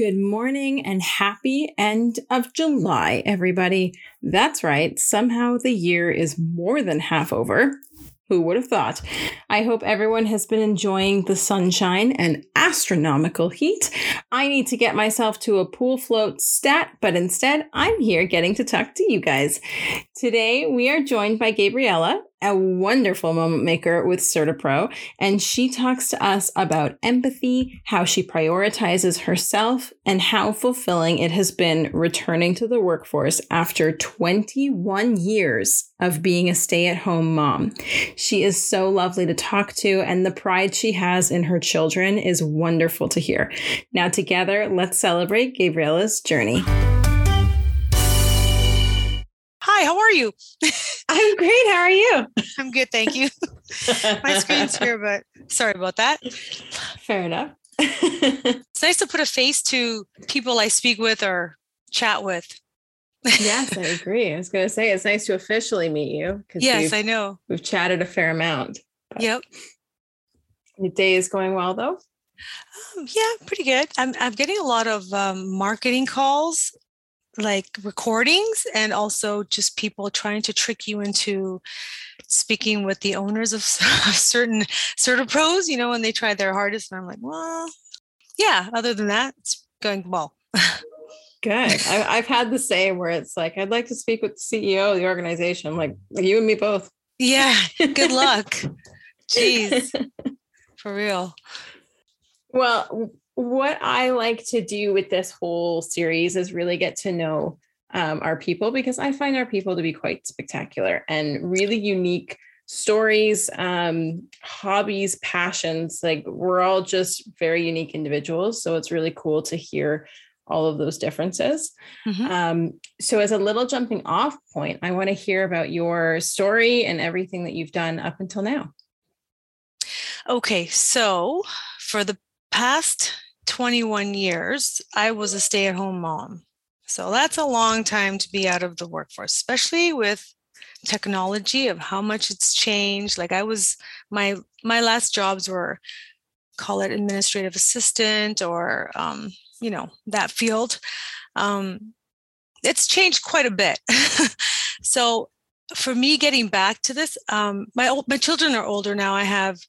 Good morning and happy end of July, everybody. That's right, somehow the year is more than half over. Who would have thought? I hope everyone has been enjoying the sunshine and astronomical heat. I need to get myself to a pool float stat, but instead, I'm here getting to talk to you guys. Today, we are joined by Gabriella, a wonderful moment maker with CertaPro, and she talks to us about empathy, how she prioritizes herself, and how fulfilling it has been returning to the workforce after 21 years of being a stay at home mom. She is so lovely to talk to, and the pride she has in her children is wonderful to hear. Now, together, let's celebrate Gabriella's journey. Hi, how are you? I'm great. How are you? I'm good, thank you. My screen's here, but sorry about that. Fair enough. it's nice to put a face to people I speak with or chat with. yes, I agree. I was going to say it's nice to officially meet you. Yes, I know. We've chatted a fair amount. Yep. Your day is going well, though. Um, yeah, pretty good. I'm I'm getting a lot of um, marketing calls like recordings and also just people trying to trick you into speaking with the owners of certain CertaPros, you know, when they try their hardest. And I'm like, well, yeah, other than that, it's going well. Good. I, have had the same where it's like, I'd like to speak with the CEO of the organization. I'm like, you and me both. Yeah. Good luck. Jeez. For real. Well, what I like to do with this whole series is really get to know um, our people because I find our people to be quite spectacular and really unique stories, um, hobbies, passions. Like we're all just very unique individuals. So it's really cool to hear all of those differences. Mm-hmm. Um, so, as a little jumping off point, I want to hear about your story and everything that you've done up until now. Okay, so for the past 21 years, I was a stay at home mom. So that's a long time to be out of the workforce, especially with technology of how much it's changed. Like I was my my last jobs were call it administrative assistant or um, you know that field. Um, it's changed quite a bit. so for me getting back to this, um, my my children are older now. I have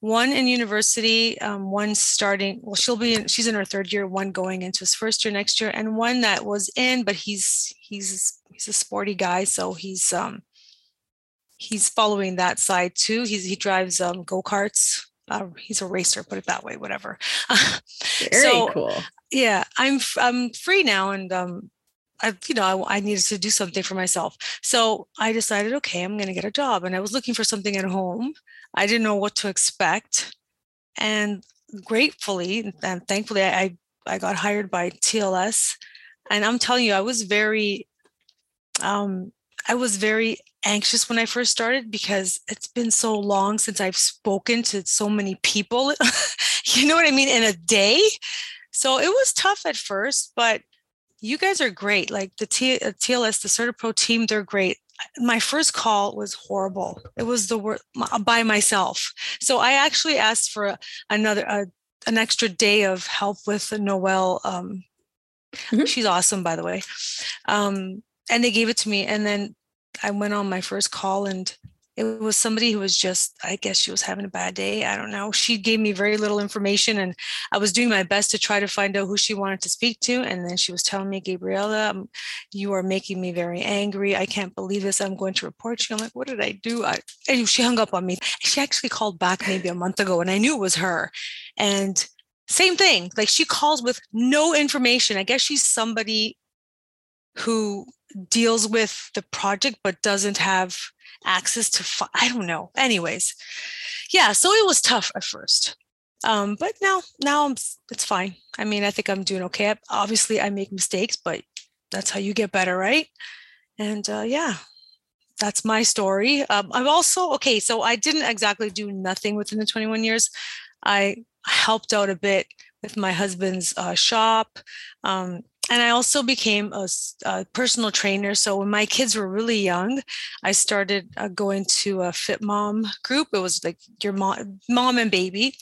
one in university, um, one starting. Well, she'll be in. She's in her third year. One going into his first year next year, and one that was in, but he's he's he's a sporty guy, so he's um he's following that side too. He's he drives um go karts. Uh, he's a racer, put it that way. Whatever. Very so, cool. Yeah, I'm I'm free now, and um I, you know, I, I, needed to do something for myself. So I decided, okay, I'm going to get a job. And I was looking for something at home. I didn't know what to expect. And gratefully and thankfully, I, I got hired by TLS. And I'm telling you, I was very, um, I was very anxious when I first started because it's been so long since I've spoken to so many people. you know what I mean? In a day. So it was tough at first, but you guys are great. Like the T- uh, TLS, the CertaPro team, they're great. My first call was horrible. It was the word by myself. So I actually asked for another, uh, an extra day of help with Noel. Um, mm-hmm. She's awesome, by the way. Um, and they gave it to me. And then I went on my first call and it was somebody who was just i guess she was having a bad day i don't know she gave me very little information and i was doing my best to try to find out who she wanted to speak to and then she was telling me gabriella um, you are making me very angry i can't believe this i'm going to report you. I'm like what did i do? I, and she hung up on me. She actually called back maybe a month ago and i knew it was her and same thing like she calls with no information i guess she's somebody who deals with the project but doesn't have access to i don't know. Anyways yeah so it was tough at first. Um, but now now I'm, it's fine. I mean i think i'm doing okay. Obviously i make mistakes but that's how you get better right? And uh, yeah that's my story. Um, i'm also okay so i didn't exactly do nothing within the 21 years. I helped out a bit with my husband's uh, shop. Um, and I also became a, a, personal trainer. So when my kids were really young, I started uh, going to a Fit Mom group. It was like your mom, mom and baby,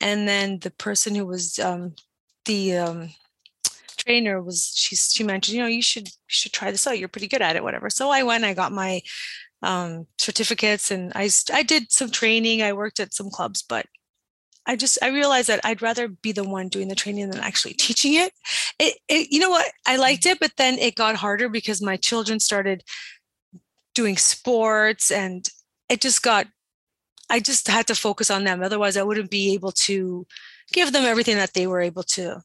and then the person who was um, the um, trainer was she she mentioned you know you should you should try this out you're pretty good at it whatever so i went i got my um, certificates and i i did some training i worked at some clubs but i just i realized that i'd rather be the one doing the training than actually teaching it. It, it you know what? I liked it but then it got harder because my children started doing sports and it just got i just had to focus on them. Otherwise i wouldn't be able to give them everything that they were able to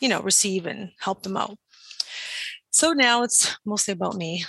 you know receive and help them out. So now it's mostly about me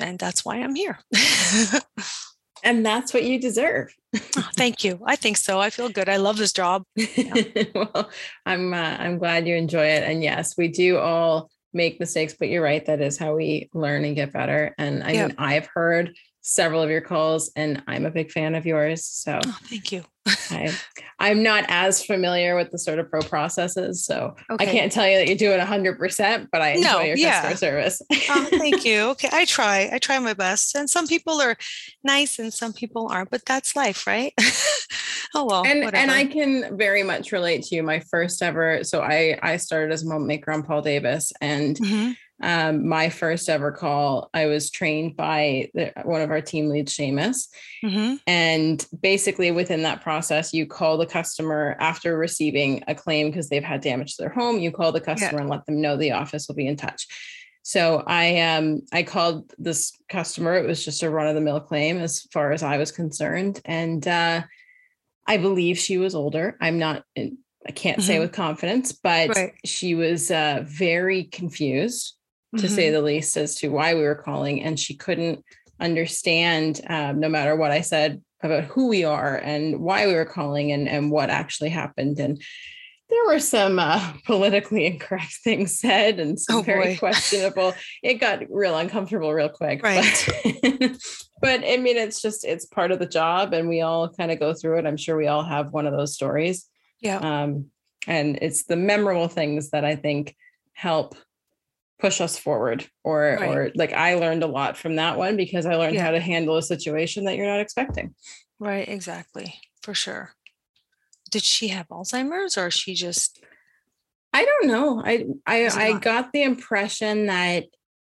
and that's why i'm here and that's what you deserve. Oh, thank you. I think so. I feel good. I love this job. Yeah. well i'm uh, i'm glad you enjoy it. And yes we do all make mistakes but you're right. That is how we learn and get better. And i yep. mean i've heard several of your calls and I'm a big fan of yours. So oh, thank you. I, I'm not as familiar with the CertaPro processes. So okay. I can't tell you that you're doing hundred percent, but I enjoy no, your yeah. customer service. oh, thank you. Okay. I try, I try my best. And some people are nice and some people aren't, but that's life, right? oh, well. And, whatever. and I can very much relate to you. My first ever, so I, I started as a moment maker on Paul Davis and mm-hmm um, my first ever call, I was trained by the, one of our team leads, Seamus. Mm-hmm. And basically, within that process, you call the customer after receiving a claim because they've had damage to their home. You call the customer yeah. and let them know the office will be in touch. So I um I called this customer. It was just a run of the mill claim as far as I was concerned, and uh, I believe she was older. I'm not. I can't mm-hmm. say with confidence, but right. she was uh, very confused to mm-hmm. say the least, as to why we were calling. And she couldn't understand, um, no matter what I said about who we are and why we were calling and, and what actually happened. And there were some uh, politically incorrect things said and some oh, very questionable. It got real uncomfortable real quick. Right. But, but I mean, it's just, it's part of the job and we all kind of go through it. I'm sure we all have one of those stories. Yeah. Um, and it's the memorable things that I think help push us forward or right. or like i learned a lot from that one because i learned yeah. how to handle a situation that you're not expecting right exactly for sure did she have alzheimer's or she just i don't know i i i got the impression that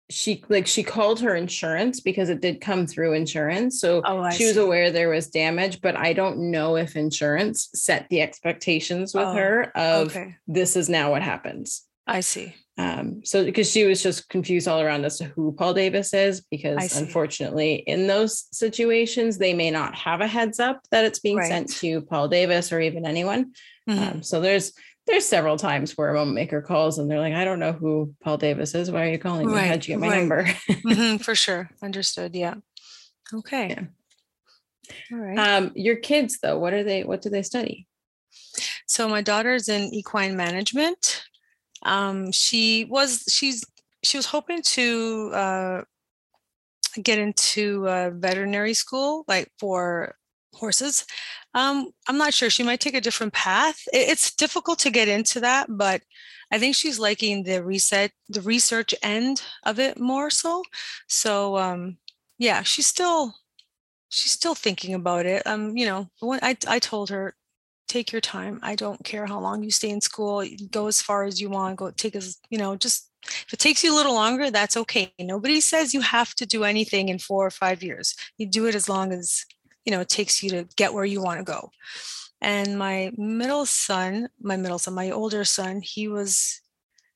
she like she called her insurance because it did come through insurance so oh, she was aware there was damage but i don't know if insurance set the expectations with oh, her of okay. this is now what happens i see um, so because she was just confused all around as to who Paul Davis is, because unfortunately, in those situations, they may not have a heads up that it's being right. sent to Paul Davis or even anyone. Mm-hmm. Um, so there's there's several times where a moment maker calls and they're like, I don't know who Paul Davis is. Why are you calling me? Right. How'd you get my right. number? mm-hmm, for sure. Understood. Yeah. Okay. Yeah. All right. Um, your kids though, what are they, what do they study? So my daughter's in equine management um, she was she's she was hoping to uh, get into a veterinary school, like for horses. Um, I'm not sure. She might take a different path. It, it's difficult to get into that, but I think she's liking the reset, the research end of it more so. So um, yeah, she's still she's still thinking about it. Um, you know, I I told her take your time. I don't care how long you stay in school. Go as far as you want. Go take as, you know, just if it takes you a little longer, that's okay. Nobody says you have to do anything in four or five years. You do it as long as, you know, it takes you to get where you want to go. And my middle son, my middle son, my older son, he was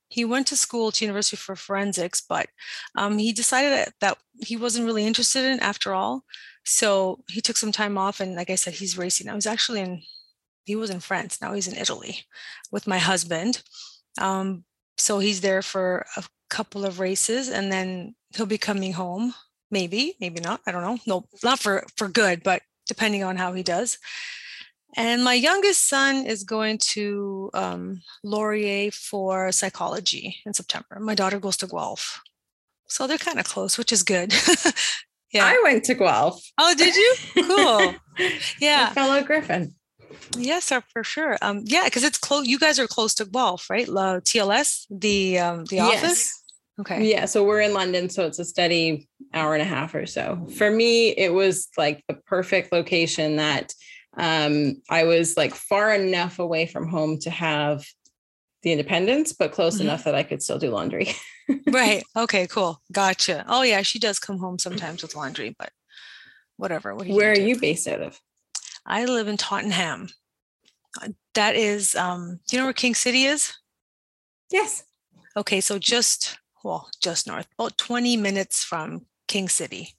he went to school to university for forensics but um, he decided that, that he wasn't really interested in after all so he took some time off and like i said he's racing i was actually in he was in France. Now he's in Italy with my husband. Um, so he's there for a couple of races and then he'll be coming home. Maybe, maybe not. I don't know. No, not for for good, but depending on how he does. And my youngest son is going to um, Laurier for psychology in September. My daughter goes to Guelph. So they're kind of close, which is good. yeah. I went to Guelph. Oh, did you? Cool. Yeah. fellow Griffin. Yes, for sure. Um, yeah, because it's close. You guys are close to Guelph, right? La TLS, the um, the office. Yes. Okay. Yeah, so we're in London, so it's a steady hour and a half or so. For me, it was like the perfect location that um, I was like far enough away from home to have the Independence, but close Mhm. enough that I could still do laundry. right. Okay, cool. Gotcha. Oh yeah, she does come home sometimes with laundry, but whatever. What are Where are do? you based out of? I live in Tottenham. That is um, do you know where King City is? Yes. Okay, so just well, just north, about 20 minutes from King City.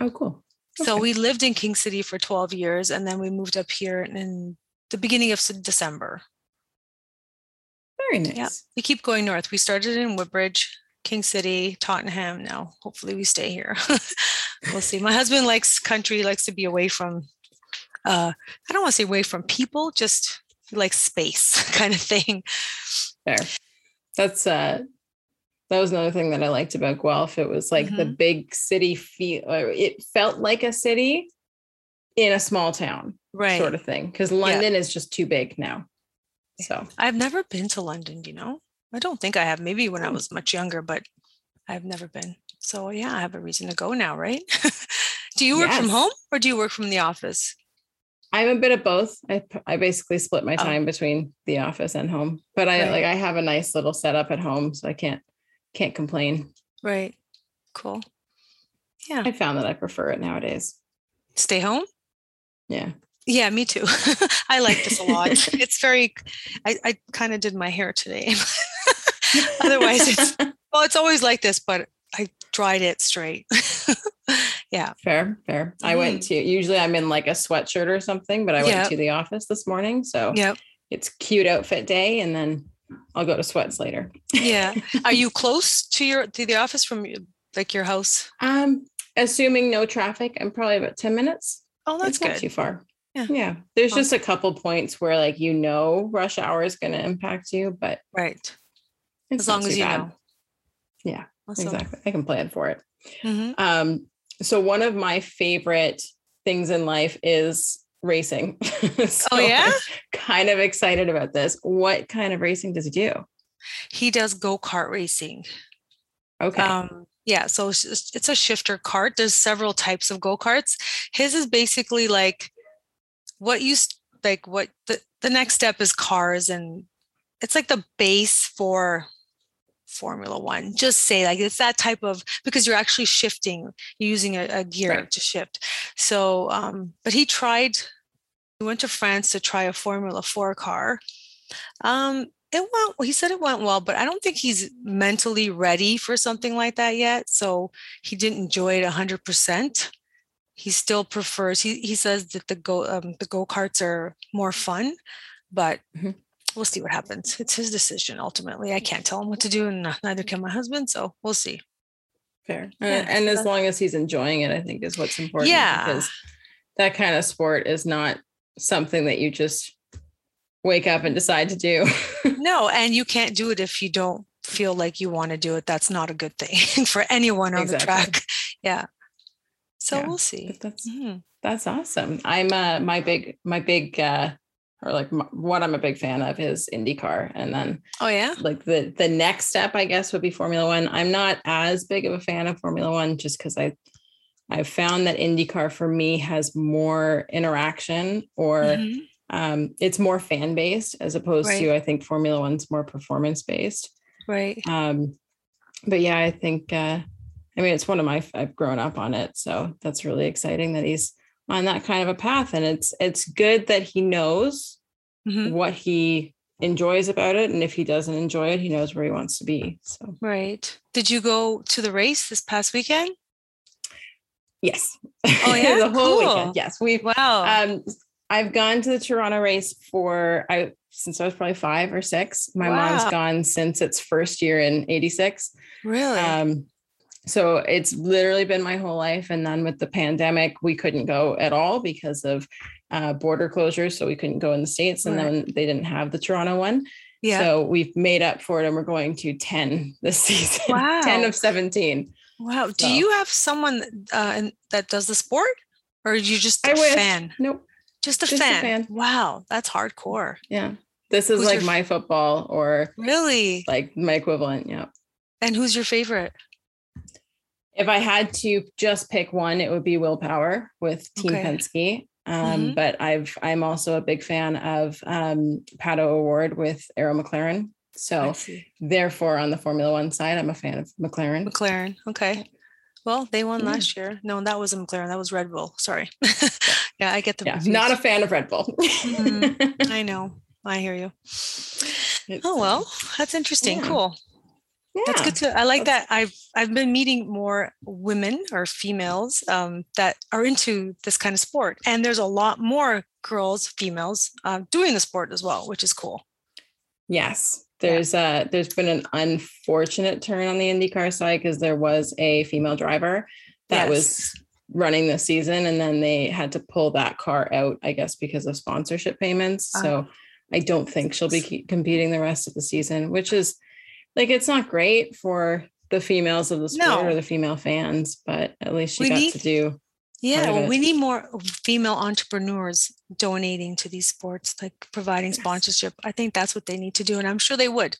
Oh, cool. So Okay. we lived in King City for 12 years and then we moved up here in the beginning of December. Very nice. Yeah. We keep going north. We started in Woodbridge, King City, Tottenham. Now, hopefully, we stay here. we'll see. My husband likes country, likes to be away from, uh, I don't want to say away from people, just like space kind of thing. Fair. That's uh that was another thing that I liked about Guelph. It was like the Mhm. big city feel it felt like a city in a small town Right. sort of thing. Because London is just too big now. So I've never been to London, you know? I don't think I have. Maybe when I Hmm. was much younger, but I've never been. So, yeah, I have a reason to go now, right? do you work from home or do you work from the office? I'm a bit of both. I, I basically split my Oh. time between the office and home. But I Right. like I have a nice little setup at home, so I can't can't complain. Right. Cool. Yeah. I found that I prefer it nowadays. Stay home? Yeah. Yeah, me too. I like this a lot. it's very, I, I kind of did my hair today. Otherwise, it's, well, it's always like this, but I dried it straight. Yeah. fair, fair. I went to usually I'm in like a sweatshirt or something, but I went Yep. to the office this morning. So Yep. it's cute outfit day and then I'll go to sweats later. Yeah. Are you close to your, to the office from like your house? Um, assuming no traffic, I'm probably about 10 minutes. Oh, that's it's not good. too far. Yeah. Yeah. There's Awesome. just a couple points where like you know rush hour is gonna impact you, but Right. As long as you bad. know. Yeah, Awesome. Exactly. I can plan for it. Mhm. Um, so one of my favorite things in life is racing. So Oh, yeah? I'm kind of excited about this. What kind of racing does he do? He does go kart racing. Okay. Um, yeah, so it's, a shifter cart. There's several types of go karts. His is basically like what you like. What the the next step is cars, and it's like the base for Formula One. Just say like it's that type of because you're actually shifting, you're using a, a gear Right. to shift. So, um, but he tried. He went to France to try a Formula Four car. Um, it went. He said it went well, but I don't think he's mentally ready for something like that yet. So he didn't enjoy it hundred percent. He still prefers. He he says that the go um, the go karts are more fun, but Mhm. We'll see what happens. It's his decision ultimately. I can't tell him what to do, and neither can my husband. So we'll see. Fair. yeah, and, as long as he's enjoying it, I think is what's important. Yeah. Because that kind of sport is not something that you just wake up and decide to do. No, and you can't do it if you don't feel like you want to do it. That's not a good thing for anyone on the track. Yeah. So Yeah. we'll see. But that's Mhm. That's awesome. I'm uh my big my big uh or like what I'm a big fan of is IndyCar and then Oh yeah. like the the next step I guess would be Formula 1. I'm not as big of a fan of Formula 1 just cuz I I've found that IndyCar for me has more interaction or Mhm. um it's more fan based as opposed Right. to I think Formula 1's more performance based. Right. Um but yeah, I think uh I mean it's one of my I've grown up on it, so that's really exciting that he's on that kind of a path and it's it's good that he knows Mhm. what he enjoys about it and if he doesn't enjoy it, he knows where he wants to be. So, Right. Did you go to the race this past weekend? yes. Oh, yeah? the whole Cool. weekend. Yes, we've Wow. um I've gone to the Toronto race for I since I was probably 5 or 6. My Wow. mom's gone since its first year in 86. really? Um, so it's literally been my whole life. And then with the pandemic, we couldn't go at all because of uh, border closures. So we couldn't go in the States. And Right. then they didn't have the Toronto one. yeah. So we've made up for it and we're going to 10 this season. Wow. 10 of 17. wow. Do you have someone uh, that does the sport, or are you just a I wish. fan? Nope. Just a Just a fan. fan. Wow, that's hardcore. Yeah. This is Who's like your- my football or Really? like my equivalent. Yeah. And who's your favorite? If I had to just pick one, it would be Will Power with Team Okay. Penske. Um, Mhm. But I've I'm also a big fan of um, Pato O'Ward with Arrow McLaren. So therefore, on the Formula One side, I'm a fan of McLaren. McLaren. Okay. Well, they won Yeah. last year. No, that wasn't McLaren. That was Red Bull. Sorry. yeah, I get the. Yeah, confused. not a fan of Red Bull. Mhm. I know. I hear you. It's, Oh well, that's interesting. yeah. Cool. That's good to. I like that. I've I've been meeting more women or females um, that are into this kind of sport, and there's a lot more girls, females, uh, doing the sport as well, which is cool. Yes. Yeah. There's uh there's been an unfortunate turn on the IndyCar side because there was a female driver that was running this season and then they had to pull that car out, I guess, because of sponsorship payments. Ah. So I don't think she'll be competing the rest of the season, which is like it's not great for the females of the sport No. or the female fans, but at least she We got need- to do Yeah, well, we need more female entrepreneurs donating to these sports, like providing sponsorship. I think that's what they need to do, and I'm sure they would.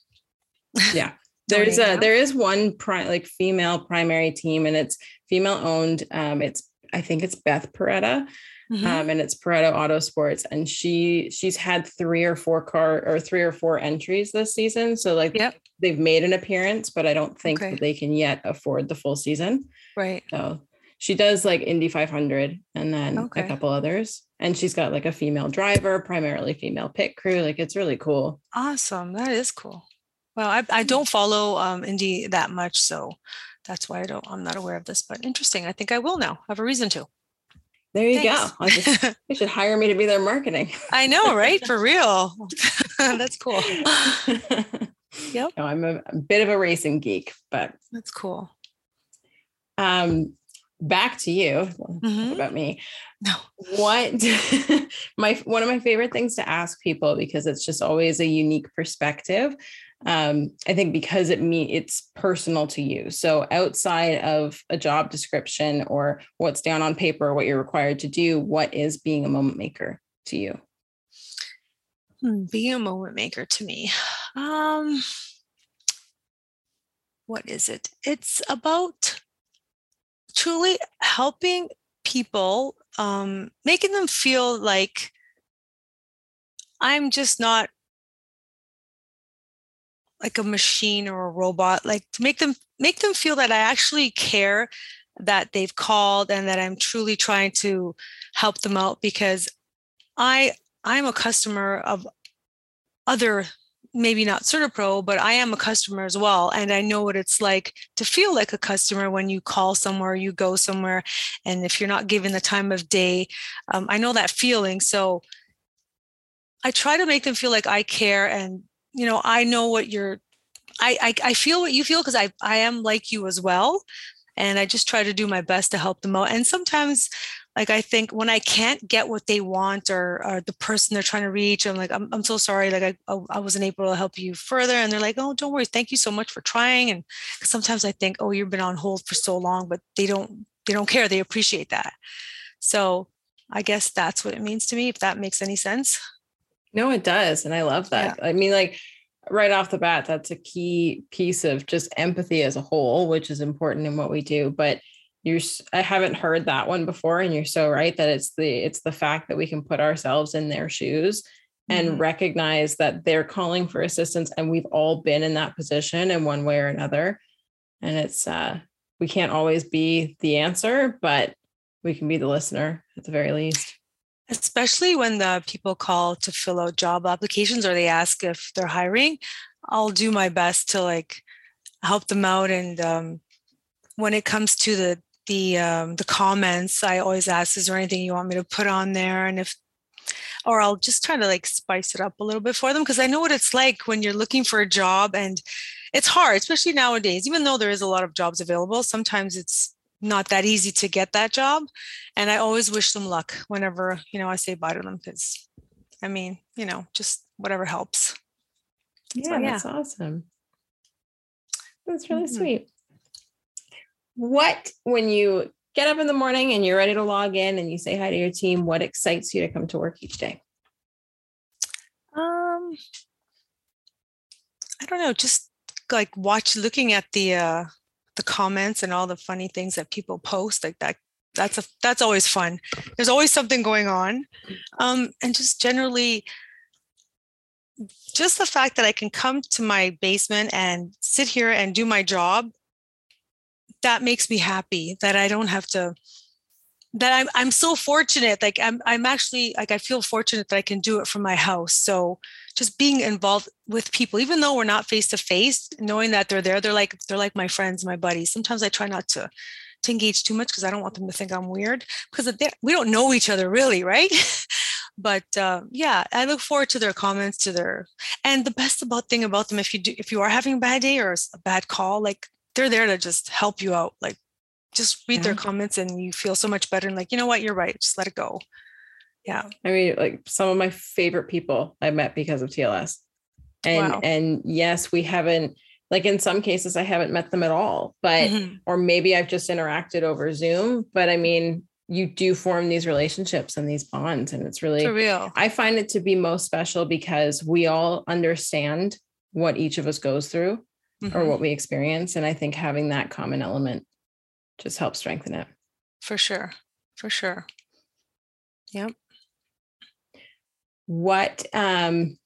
Yeah. There's a now. there is one pri- like female primary team and it's female owned. Um, it's I think it's Beth Paretta, Mhm. um, and it's Paretta Auto Sports, and she she's had three or four car or three or four entries this season. So like Yep. they've made an appearance, but I don't think Okay. that they can yet afford the full season. right. So she does like Indy 500 and then Okay. a couple others, and she's got like a female driver, primarily female pit crew. Like it's really cool. Awesome. That is cool. Well, I, I don't follow um, Indy that much, so that's why I don't. I'm not aware of this, but interesting. I think I will now. I have a reason to. There you Thanks. go. Just, you should hire me to be their marketing. I know, right? For real. that's cool. Yep. No, I'm a, a bit of a racing geek, but That's cool. um back to you Mhm. about me. No. What my one of my favorite things to ask people because it's just always a unique perspective. Um, I think because it me it's personal to you. So outside of a job description or what's down on paper, what you're required to do, what is being a moment maker to you? Hmm, being a moment maker to me. Um, what is it? It's about truly helping people, um, making them feel like I'm just not like a machine or a robot, like to make them make them feel that I actually care that they've called and that I'm truly trying to help them out because I I'm a customer of other maybe not CertaPro, but I am a customer as well. And I know what it's like to feel like a customer when you call somewhere, you go somewhere, and if you're not given the time of day, um, I know that feeling. So I try to make them feel like I care and you know, I know what you're I I, I feel what you feel because I I am like you as well. And I just try to do my best to help them out. And sometimes like I think when I can't get what they want or, or the person they're trying to reach, I'm like, I'm, I'm so sorry. Like I, oh, I wasn't able to help you further. And they're like, oh, don't worry. Thank you so much for trying. And sometimes I think, oh, you've been on hold for so long, but they don't, they don't care. They appreciate that. So I guess that's what it means to me, if that makes any sense. No, it does. And I love that. I mean, like right off the bat, that's a key piece of just empathy as a whole, which is important in what we do. But you're I haven't heard that one before. And you're so right that it's the it's the fact that we can put ourselves in their shoes and Mhm. recognize that they're calling for assistance and we've all been in that position in one way or another. And it's uh we can't always be the answer, but we can be the listener at the very least. Especially when the people call to fill out job applications or they ask if they're hiring i'll do my best to like help them out and um, when it comes to the the um, the comments i always ask is there anything you want me to put on there? And if or i'll just try to like spice it up a little bit for them because i know what it's like when you're looking for a job and it's hard especially nowadays even though there is a lot of jobs available sometimes it's not that easy to get that job and i always wish them luck whenever you know i say bye to them because i mean you know just whatever helps Yeah, yeah. that's awesome. That's really Mhm. sweet. What, when you get up in the morning and you're ready to log in and you say hi to your team, what excites you to come to work each day? um i don't know just like watch looking at the uh the comments and all the funny things that people post like that that's a that's always fun. There's always something going on, um, and just generally, just the fact that I can come to my basement and sit here and do my job, that makes me happy. That I don't have to. That I'm I'm so fortunate. Like I'm I'm actually like I feel fortunate that I can do it from my house. So just being involved with people, even though we're not face to face, knowing that they're there, they're like they're like my friends, my buddies. Sometimes I try not to to engage too much because I don't want them to think I'm weird because we don't know each other really, right? but uh, yeah, I look forward to their comments, to their and the best about thing about them, if you do, if you are having a bad day or a bad call, like they're there to just help you out. Like just read yeah. their comments and you feel so much better and like you know what, you're right, just let it go. Yeah, I mean, like some of my favorite people I met because of TLS, and wow. and yes, we haven't like in some cases i haven't met them at all but mm-hmm. or maybe i've just interacted over zoom but i mean you do form these relationships and these bonds and it's really For real i find it to be most special because we all understand what each of us goes through mm-hmm. or what we experience and i think having that common element just help strengthen it for sure for sure yep what um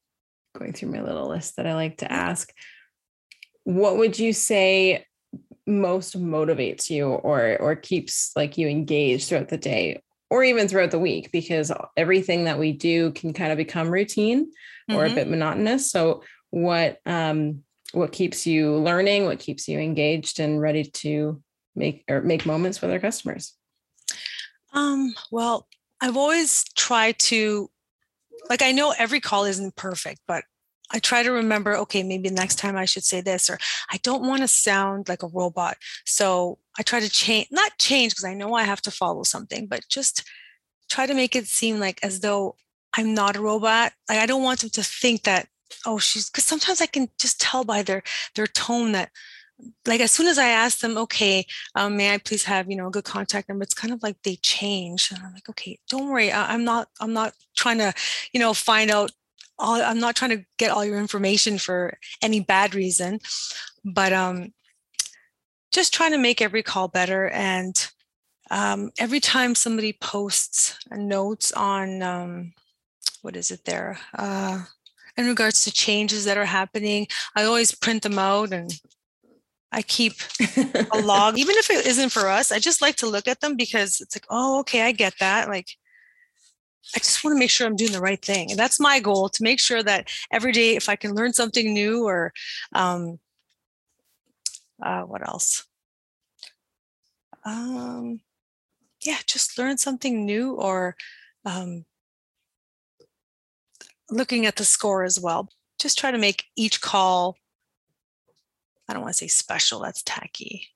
going through my little list that i like to ask what would you say most motivates you or or keeps like you engaged throughout the day or even throughout the week because everything that we do can kind of become routine mm-hmm. or a mm-hmm. bit monotonous so what um what keeps you learning what keeps you engaged and ready to make or make moments with our customers um well i've always tried to like i know every call isn't perfect but I try to remember, okay, maybe next time I should say this, or I don't want to sound like a robot. So I try to change, not change because I know I have to follow something, but just try to make it seem like as though I'm not a robot. Like I don't want them to think that, oh, she's because sometimes I can just tell by their their tone that like as soon as I ask them, okay, um, may I please have you know a good contact number? It's kind of like they change, and I'm like, okay, don't worry, I, I'm not, I'm not trying to, you know, find out all, I'm not trying to get all your information for any bad reason, but um, just trying to make every call better. And um, every time somebody posts notes on um, what is it there uh, in regards to changes that are happening, I always print them out and I keep a log, even if it isn't for us. I just like to look at them because it's like, oh, okay, I get that. Like I just want to make sure I'm doing the right thing. And that's my goal to make sure that every day, if I can learn something new or um, uh, what else? Um, yeah, just learn something new or um, looking at the score as well. Just try to make each call, I don't want to say special, that's tacky.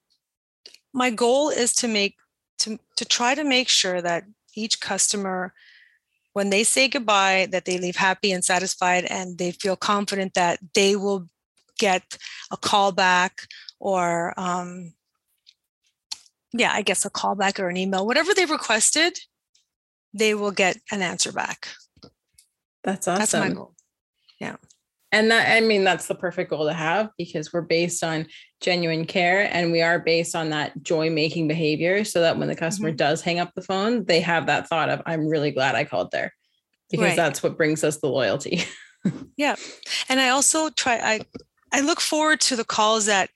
My goal is to make to, to try to make sure that each customer when they say goodbye that they leave happy and satisfied and they feel confident that they will get a call back or um, yeah i guess a call back or an email whatever they requested they will get an answer back. That's awesome that's my goal. Yeah and that i mean that's the perfect goal to have because we're based on genuine care and we are based on that joy making behavior so that when the customer mm-hmm. does hang up the phone they have that thought of i'm really glad i called there because right. that's what brings us the loyalty yeah and i also try i i look forward to the calls that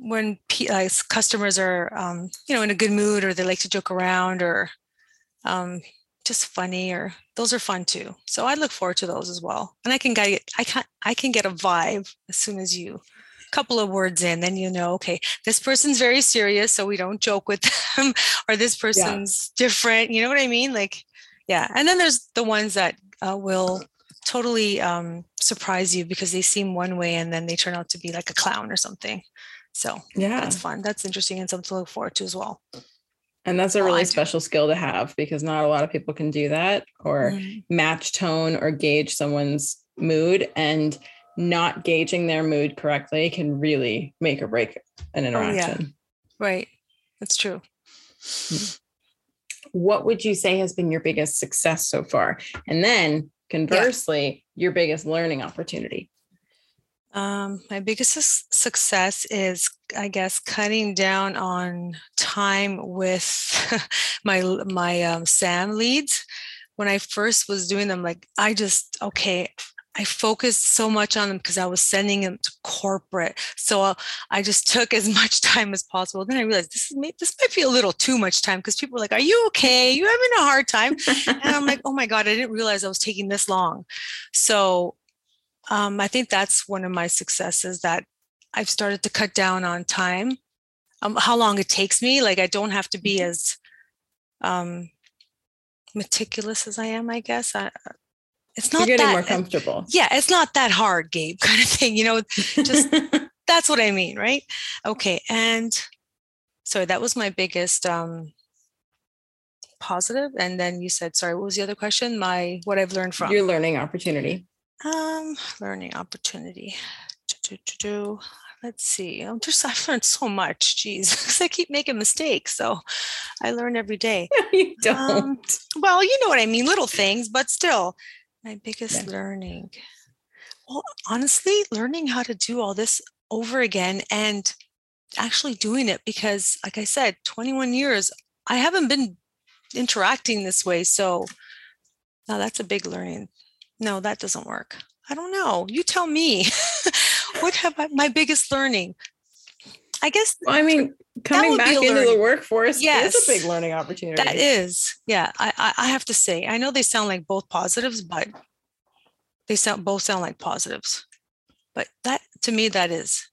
when uh, customers are um, you know in a good mood or they like to joke around or um, just funny or those are fun too so i look forward to those as well and i can get i can i can get a vibe as soon as you couple of words in, then you know, okay, this person's very serious, so we don't joke with them, or this person's yeah. different. You know what I mean? Like, yeah. And then there's the ones that uh, will totally um, surprise you because they seem one way and then they turn out to be like a clown or something. So yeah, that's fun. That's interesting and something to look forward to as well. And that's a really special skill to have because not a lot of people can do that or mm-hmm. match tone or gauge someone's mood. And not gauging their mood correctly can really make or break an interaction. Oh, yeah. Right. That's true. What would you say has been your biggest success so far? And then conversely, yeah. your biggest learning opportunity? Um, my biggest su- success is, I guess, cutting down on time with my my um, SAM leads. When I first was doing them, like I just okay, I focused so much on them because I was sending them to corporate. So uh, I just took as much time as possible. Then I realized this is this might be a little too much time because people are like, "Are you okay? You having a hard time?" and I'm like, "Oh my god, I didn't realize I was taking this long." So um, I think that's one of my successes that I've started to cut down on time, um, how long it takes me. Like I don't have to be mm-hmm. as um, meticulous as I am. I guess I, uh, it's not You're getting that, more comfortable. Yeah, it's not that hard, Gabe, kind of thing. You know, just that's what I mean, right? Okay, and sorry, that was my biggest um, positive. And then you said, sorry, what was the other question? My what I've learned from your learning opportunity. Um, learning opportunity. Let's see. I'm just I've learned so much. Jeez, because I keep making mistakes. So I learn every day. you don't. Um, well, you know what I mean. Little things, but still, my biggest yeah. learning. Well, honestly, learning how to do all this over again and actually doing it because, like I said, 21 years, I haven't been interacting this way. So now that's a big learning no, that doesn't work. I don't know. You tell me. what have I, my biggest learning? I guess. Well, I mean, coming back into learning. the workforce yes, is a big learning opportunity. That is, yeah. I, I have to say, I know they sound like both positives, but they sound both sound like positives. But that to me, that is,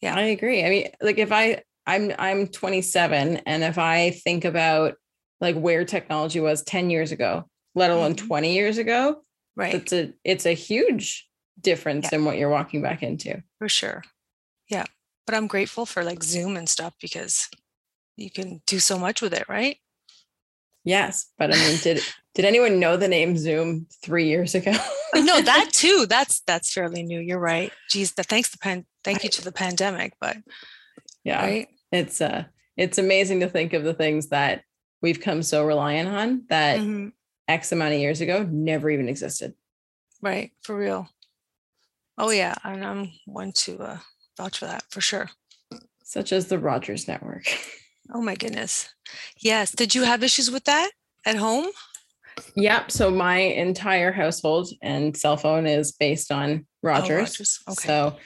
yeah. I agree. I mean, like if I I'm I'm 27, and if I think about like where technology was 10 years ago, let alone mm-hmm. 20 years ago, Right. It's a it's a huge difference yeah. in what you're walking back into. For sure. Yeah. But I'm grateful for like Zoom and stuff because you can do so much with it, right? Yes, but I mean, did did anyone know the name Zoom three years ago? no, that too. That's that's fairly new. You're right. Geez, the, thanks the pan, thank you to the pandemic. But yeah, right? it's uh it's amazing to think of the things that we've come so reliant on that mm-hmm. X amount of years ago never even existed. Right. For real. Oh yeah. And I'm one to uh, vouch for that for sure. Such as the Rogers network. Oh my goodness. Yes. Did you have issues with that at home? Yep. So my entire household and cell phone is based on Rogers. Oh, Rogers. Okay. So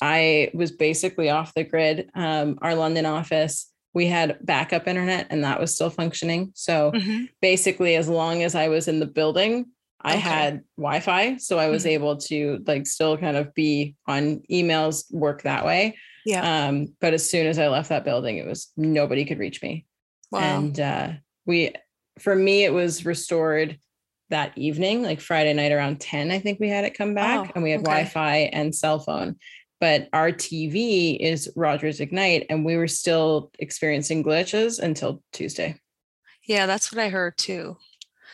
I was basically off the grid. Um, our London office we had backup internet and that was still functioning. So mm-hmm. basically, as long as I was in the building, I okay. had Wi Fi. So I was mm-hmm. able to like still kind of be on emails, work that way. Yeah. Um, but as soon as I left that building, it was nobody could reach me. Wow. And uh, we, for me, it was restored that evening, like Friday night around 10, I think we had it come back oh, and we had okay. Wi Fi and cell phone but our TV is Rogers Ignite, and we were still experiencing glitches until Tuesday. Yeah, that's what I heard too.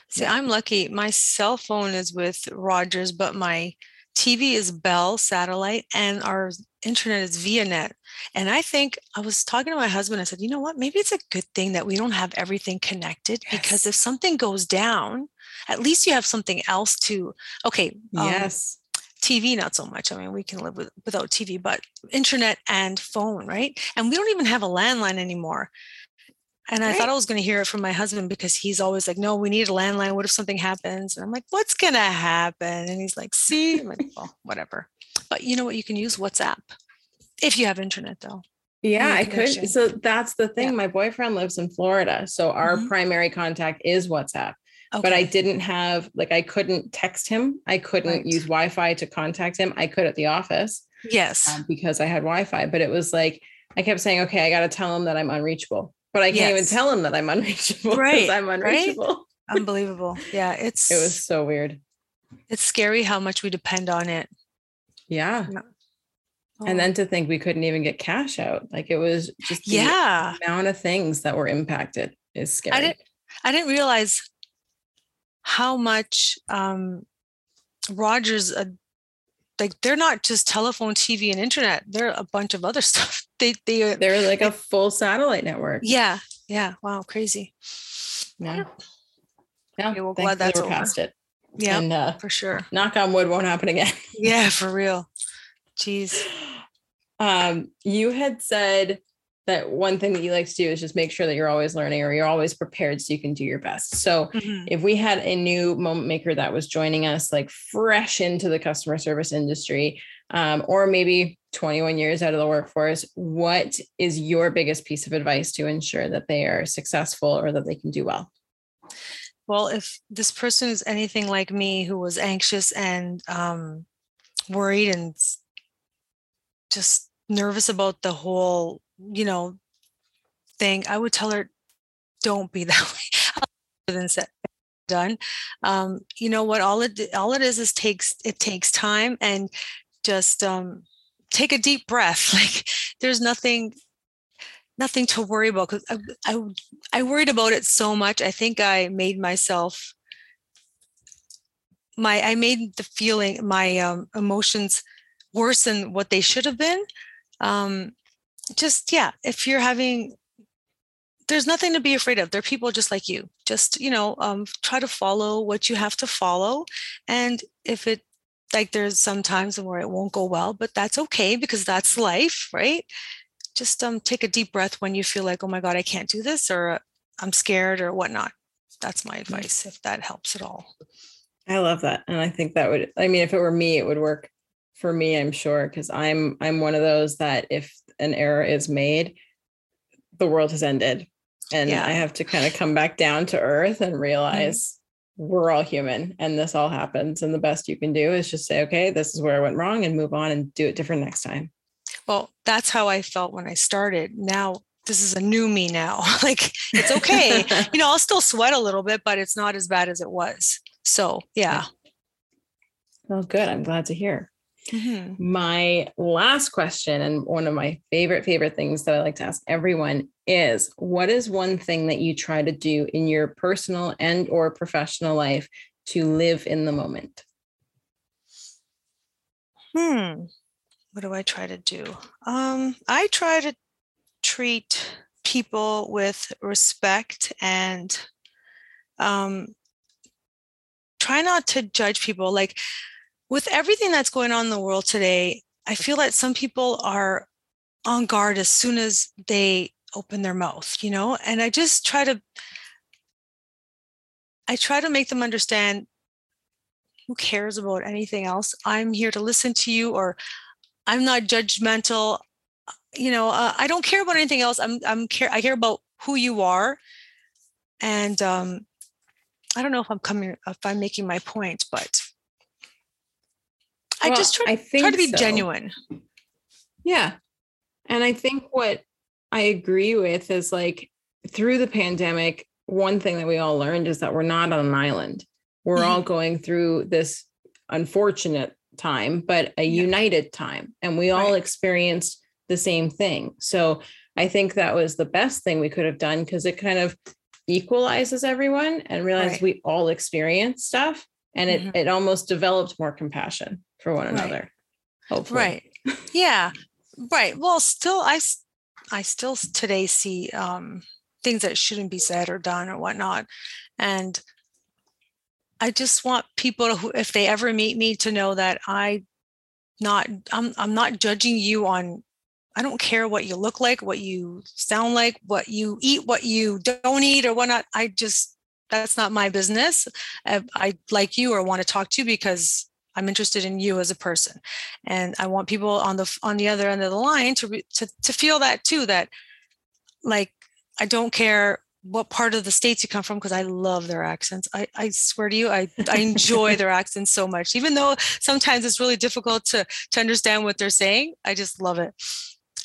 See. I'm lucky. My cell phone is with Rogers, but my TV is Bell satellite, and our internet is ViaNet. And I think I was talking to my husband. I said, you know what? Maybe it's a good thing that we don't have everything connected yes. because if something goes down, at least you have something else to. Okay. Um, yes TV, not so much. I mean, we can live with, without TV, but internet and phone, right? And we don't even have a landline anymore. And I right. thought I was going to hear it from my husband because he's always like, no, we need a landline. What if something happens? And I'm like, what's going to happen? And he's like, see, I'm like, well, whatever. But you know what? You can use WhatsApp if you have internet, though. Yeah, I could. So that's the thing. Yeah. My boyfriend lives in Florida. So our mm-hmm. primary contact is WhatsApp. Okay. But I didn't have like I couldn't text him. I couldn't right. use Wi-Fi to contact him. I could at the office. Yes. Um, because I had Wi-Fi, but it was like I kept saying, okay, I got to tell him that I'm unreachable. But I can't yes. even tell him that I'm unreachable right. I'm unreachable. Right? Unbelievable. Yeah, it's it was so weird. It's scary how much we depend on it. Yeah. Oh. And then to think we couldn't even get cash out. Like it was just yeah amount of things that were impacted is scary. I didn't I didn't realize how much um, Rogers, uh, like they're not just telephone, TV, and internet. They're a bunch of other stuff. They they are they're like a full satellite network. Yeah, yeah. Wow, crazy. Yeah. Yeah. Okay, well, glad that's over. past it. Yeah, and, uh, for sure. Knock on wood, won't happen again. yeah, for real. Jeez. Um, you had said that one thing that you like to do is just make sure that you're always learning or you're always prepared so you can do your best. So Mhm. if we had a new moment maker that was joining us like fresh into the customer service industry um, or maybe 21 years out of the workforce what is your biggest piece of advice to ensure that they are successful or that they can do well Well, if this person is anything like me who was anxious and um, worried and just nervous about the whole, you know, thing, I would tell her, don't be that way. than said done. Um, you know what? All it all it is is takes it takes time and just um, take a deep breath. Like there's nothing nothing to worry about because I, I I worried about it so much. I think I made myself my I made the feeling my um, emotions worse than what they should have been. Um, just yeah, if you're having there's nothing to be afraid of. They're people just like you. Just, you know, um, try to follow what you have to follow. And if it, like, there's some times where it won't go well, but that's okay because that's life, right? Just um, take a deep breath when you feel like, oh my God, I can't do this, or uh, I'm scared, or whatnot. That's my advice, if that helps at all. i love that and i think that would i mean if it were me it would work for me i'm sure because i'm i'm one of those that if an error is made the world has ended and Yeah. i have to kind of come back down to earth and mm-hmm. realize we're all human and this all happens and the best you can do is just say okay this is where i went wrong and move on and do it different next time Well, that's how I felt when I started. Now, this is a new me now. like, it's okay. you know, I'll still sweat a little bit, but it's not as bad as it was. So, yeah. well good i'm glad to hear Mhm. my last question and one of my favorite favorite things that i like to ask everyone is what is one thing that you try to do in your personal and or professional life to live in the moment Hmm. What do I try to do? Um, I try to treat people with respect and um, try not to judge people. Like with everything that's going on in the world today, I feel that some people are on guard as soon as they open their mouth, you know, and I just try to I try to make them understand who cares about anything else? I'm here to listen to you or I'm not judgmental. You know, uh, I don't care about anything else. I'm I'm care I care about who you are. And um I don't know if I'm coming if I'm making my point, but I Well, just try, I try to be so. genuine. Yeah. And I think what I agree with is like through the pandemic, one thing that we all learned is that we're not on an island. We're all going through this unfortunate time, but a Yeah. united time. And we all Right. experienced the same thing. So I think that was the best thing we could have done because it kind of equalizes everyone and realize Right. we all experience stuff. And it, Mhm. it almost developed more compassion for one Right. another. Hopefully. Right. Yeah. Right. Well, still, I, I still today see um, things that shouldn't be said or done or whatnot, and I just want people who, if they ever meet me, to know that I, not, I'm, I'm not judging you on. I don't care what you look like, what you sound like, what you eat, what you don't eat, or whatnot. I just that's not my business. I, I like you or want to talk to you because I'm interested in you as a person, and I want people on the on the other end of the line to re- to to feel that too. That like I don't care what part of the states you come from because I love their accents. I, I swear to you, I, I enjoy their accents so much, even though sometimes it's really difficult to to understand what they're saying. I just love it.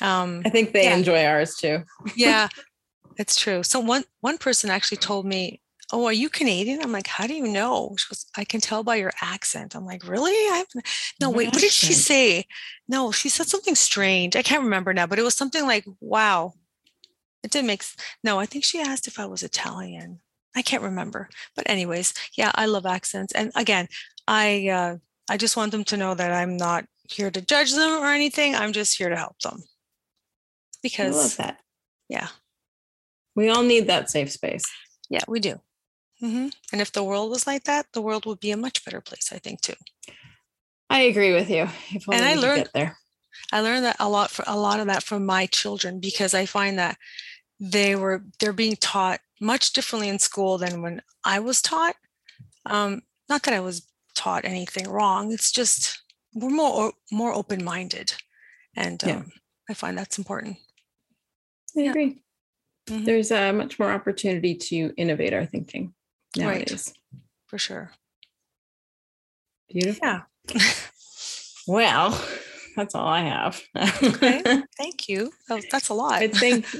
Um, I think they Yeah. enjoy ours too. yeah, it's true. So one one person actually told me, "Oh, are you Canadian?" I'm like, "How do you know?" She goes, "I can tell by your accent." I'm like, "Really?" I haven't. No, What wait. What did she say? No, she said something strange. I can't remember now, but it was something like, "Wow." It didn't make. No, I think she asked if I was Italian. I can't remember. But anyways, yeah, I love accents. And again, I uh, I just want them to know that I'm not here to judge them or anything. I'm just here to help them. Because I love that. yeah, We all need that safe space. Yeah, we do. Hmm And if the world was like that, the world would be a much better place, I think, too. I agree with you. If And I learned- get there. I learned that a lot for a lot of that from my children because I find that they were they're being taught much differently in school than when I was taught. Um, not that I was taught anything wrong. It's just we're more more open minded, and yeah. um, I find that's important. I yeah. agree. Mm-hmm. There's uh, much more opportunity to innovate our thinking nowadays. Right. For sure. Beautiful. Yeah. well, that's all I have. okay. Thank you. Oh, that's a lot. I think.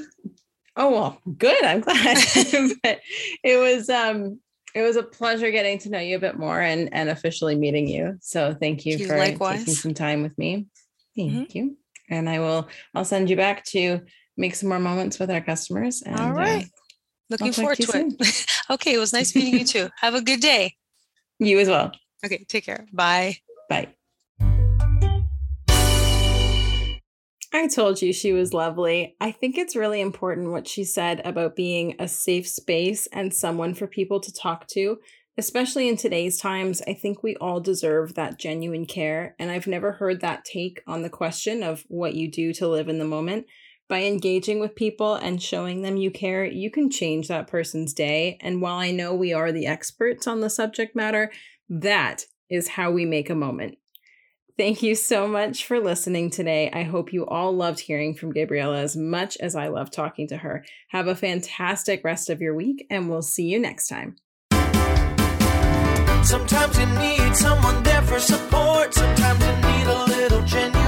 Oh well, good. I'm glad. but it was um it was a pleasure getting to know you a bit more and and officially meeting you. So thank you, thank you for likewise. taking some time with me. Thank mm-hmm. you. And I will I'll send you back to make some more moments with our customers. And, All uh. Uh, Looking forward to, to it. okay. It was nice meeting you too. Have a good day. You as well. Okay. Take care. Bye. Bye. I told you she was lovely. I think it's really important what she said about being a safe space and someone for people to talk to, especially in today's times. I think we all deserve that genuine care. And I've never heard that take on the question of what you do to live in the moment. By engaging with people and showing them you care, you can change that person's day. And while I know we are the experts on the subject matter, that is how we make a moment. Thank you so much for listening today. I hope you all loved hearing from Gabriella as much as I love talking to her. Have a fantastic rest of your week, and we'll see you next time. Sometimes you need someone there for support, sometimes you need a little genuine